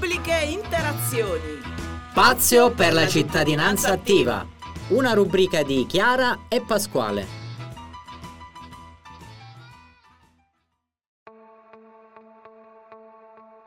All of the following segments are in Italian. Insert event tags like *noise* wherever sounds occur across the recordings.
Pubbliche interazioni. Spazio per la cittadinanza attiva. Una rubrica di Chiara e Pasquale.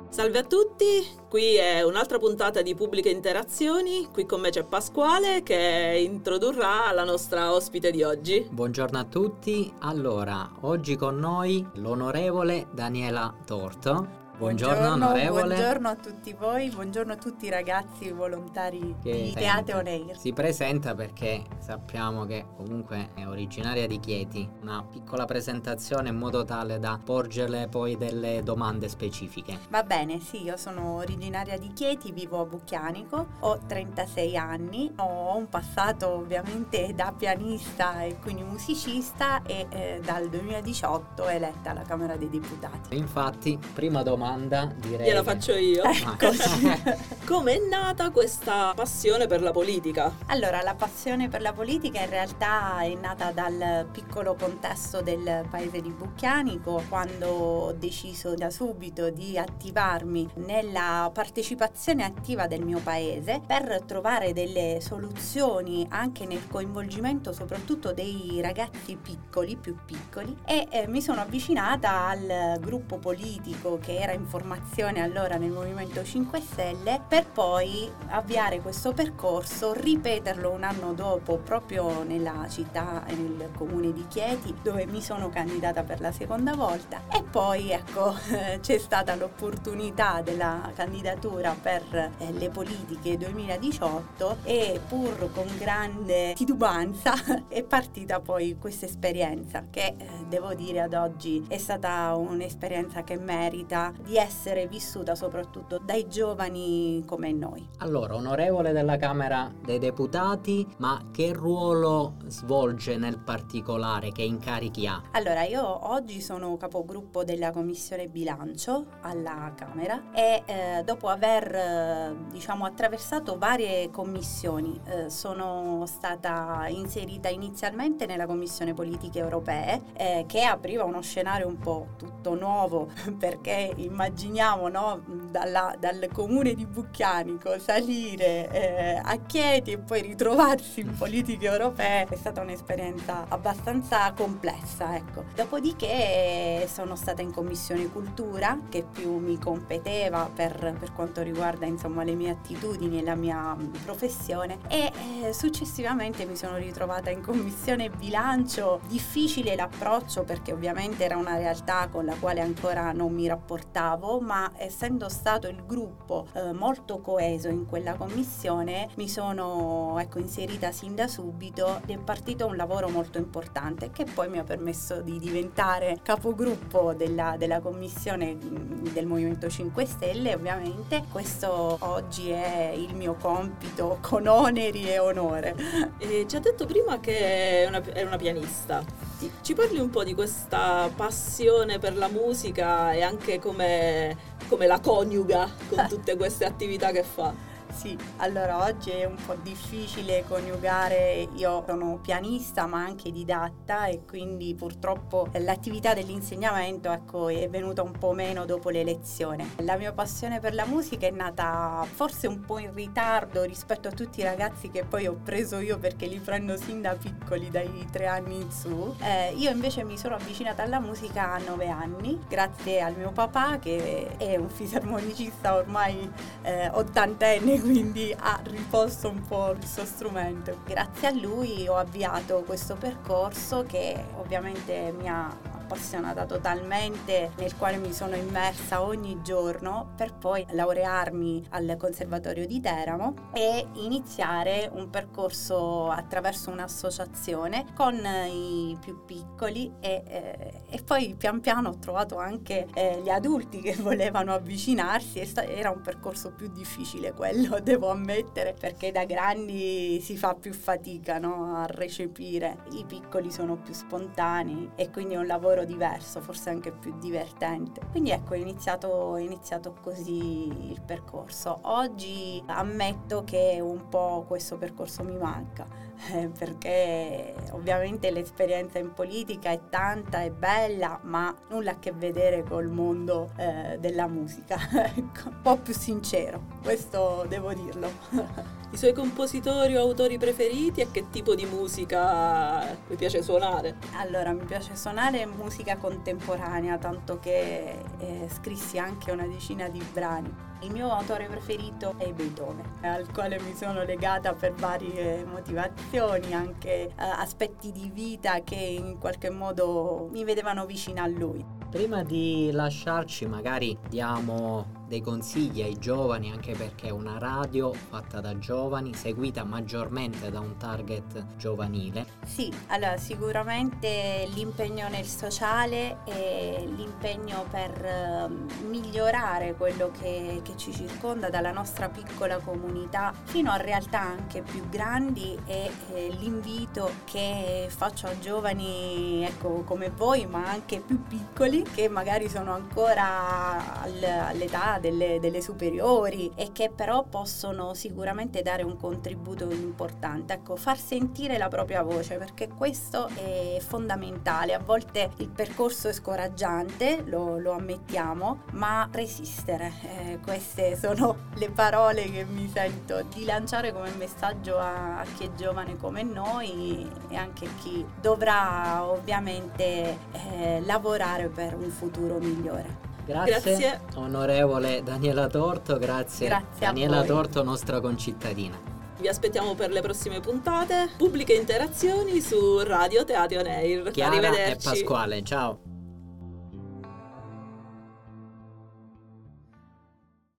Salve a tutti, qui è un'altra puntata di Pubbliche Interazioni, qui con me c'è Pasquale che introdurrà la nostra ospite di oggi. Buongiorno a tutti, allora oggi con noi l'onorevole Daniela Torto. Buongiorno, onorevole. Buongiorno a tutti voi, buongiorno a tutti i ragazzi volontari Che di Teatro Neir. Si presenta perché sappiamo che comunque è originaria di Chieti. Una piccola presentazione in modo tale da porgerle poi delle domande specifiche. Va bene, sì, io sono originaria di Chieti, vivo a Bucchianico, ho 36 anni, ho un passato ovviamente da pianista e quindi musicista e eh, dal 2018 eletta alla Camera dei Deputati. Infatti, prima domanda direi. Gliela faccio io. Ah, *laughs* Come è nata questa passione per la politica? Allora, la passione per la politica in realtà è nata dal piccolo contesto del paese di Bucchianico, quando ho deciso da subito di attivarmi nella partecipazione attiva del mio paese per trovare delle soluzioni anche nel coinvolgimento soprattutto dei ragazzi piccoli, più piccoli, e eh, mi sono avvicinata al gruppo politico che era in formazione allora nel Movimento 5 Stelle per poi avviare questo percorso, ripeterlo un anno dopo proprio nella città e nel comune di Chieti dove mi sono candidata per la seconda volta. E poi ecco *laughs* c'è stata l'opportunità della candidatura per eh, le politiche 2018 e pur con grande titubanza *laughs* è partita poi questa esperienza che eh, devo dire ad oggi è stata un'esperienza che merita di essere vissuta soprattutto dai giovani come noi. Allora, onorevole della Camera dei Deputati, ma che ruolo svolge nel particolare, che incarichi ha? Allora, io oggi sono capogruppo della Commissione Bilancio alla Camera e eh, dopo aver eh, diciamo attraversato varie commissioni eh, sono stata inserita inizialmente nella Commissione Politiche Europee eh, che apriva uno scenario un po' tutto nuovo *laughs* perché immaginiamo no, dalla- dal comune di Bucchianico salire eh, a Chieti e poi ritrovarsi in politiche europee è stata un'esperienza abbastanza complessa ecco. dopodiché sono stata in commissione cultura che più mi competeva per, per quanto riguarda insomma le mie attitudini e la mia mm, professione e eh, successivamente mi sono ritrovata in commissione bilancio difficile l'approccio perché ovviamente era una realtà con la quale ancora non mi rapportavo ma essendo stato il gruppo eh, molto coeso in quella commissione mi sono ecco, inserita sin da subito ed è partito un lavoro molto importante che poi mi ha permesso di diventare capogruppo della, della commissione mh, del Movimento 5 Stelle ovviamente. Questo oggi è il mio compito con oneri e onore. E ci ha detto prima che è una, è una pianista. Ci parli un po' di questa passione per la musica e anche come, come la coniuga con *laughs* tutte queste attività che fa? Sì, allora oggi è un po' difficile coniugare, io sono pianista ma anche didatta e quindi purtroppo l'attività dell'insegnamento ecco, è venuta un po' meno dopo l'elezione. La mia passione per la musica è nata forse un po' in ritardo rispetto a tutti i ragazzi che poi ho preso io perché li prendo sin da piccoli, dai tre anni in su. Eh, io invece mi sono avvicinata alla musica a nove anni grazie al mio papà che è un fisarmonicista ormai eh, ottantenne quindi ha riposto un po' il suo strumento. Grazie a lui ho avviato questo percorso che ovviamente mi ha appassionata totalmente, nel quale mi sono immersa ogni giorno per poi laurearmi al Conservatorio di Teramo e iniziare un percorso attraverso un'associazione con i più piccoli e, eh, e poi pian piano ho trovato anche eh, gli adulti che *laughs* volevano avvicinarsi e sta- era un percorso più difficile quello, *laughs* devo ammettere, perché da grandi si fa più fatica no, a recepire, i piccoli sono più spontanei e quindi è un lavoro diverso, forse anche più divertente. Quindi ecco, è iniziato, è iniziato così il percorso. Oggi ammetto che un po' questo percorso mi manca *laughs* eh, perché ovviamente l'esperienza in politica è tanta, è bella, ma nulla a che vedere col mondo eh, della musica. *laughs* Ecco, un po' più sincero, questo devo dirlo. *laughs* I suoi compositori o autori preferiti e che tipo di musica mi piace suonare? Allora, mi piace suonare musica contemporanea, tanto che eh, scrissi anche una decina di brani. Il mio autore preferito è Beethoven, al quale mi sono legata per varie motivazioni, anche eh, aspetti di vita che in qualche modo mi vedevano vicina a lui. Prima di lasciarci magari diamo dei consigli ai giovani anche perché è una radio fatta da giovani, seguita maggiormente da un target giovanile. Sì, allora sicuramente l'impegno nel sociale e l'impegno per uh, migliorare quello che, che, ci circonda dalla nostra piccola comunità fino a realtà anche più grandi e, e l'invito che faccio a giovani ecco, come voi ma anche più piccoli che magari sono ancora al, all'età delle, delle, superiori e che però possono sicuramente dare un contributo importante. Ecco, far sentire la propria voce perché questo è fondamentale. A volte il percorso è scoraggiante, lo, lo ammettiamo, ma resistere. Eh, queste sono le parole che mi sento di lanciare come messaggio a, a chi è giovane come noi e anche chi dovrà ovviamente eh, lavorare per un futuro migliore. Grazie, grazie. onorevole Daniela Torto, grazie, grazie Daniela Torto, nostra concittadina. Vi aspettiamo per le prossime puntate. Pubbliche interazioni su Radio Teatro On Air. Chiara e Pasquale, ciao.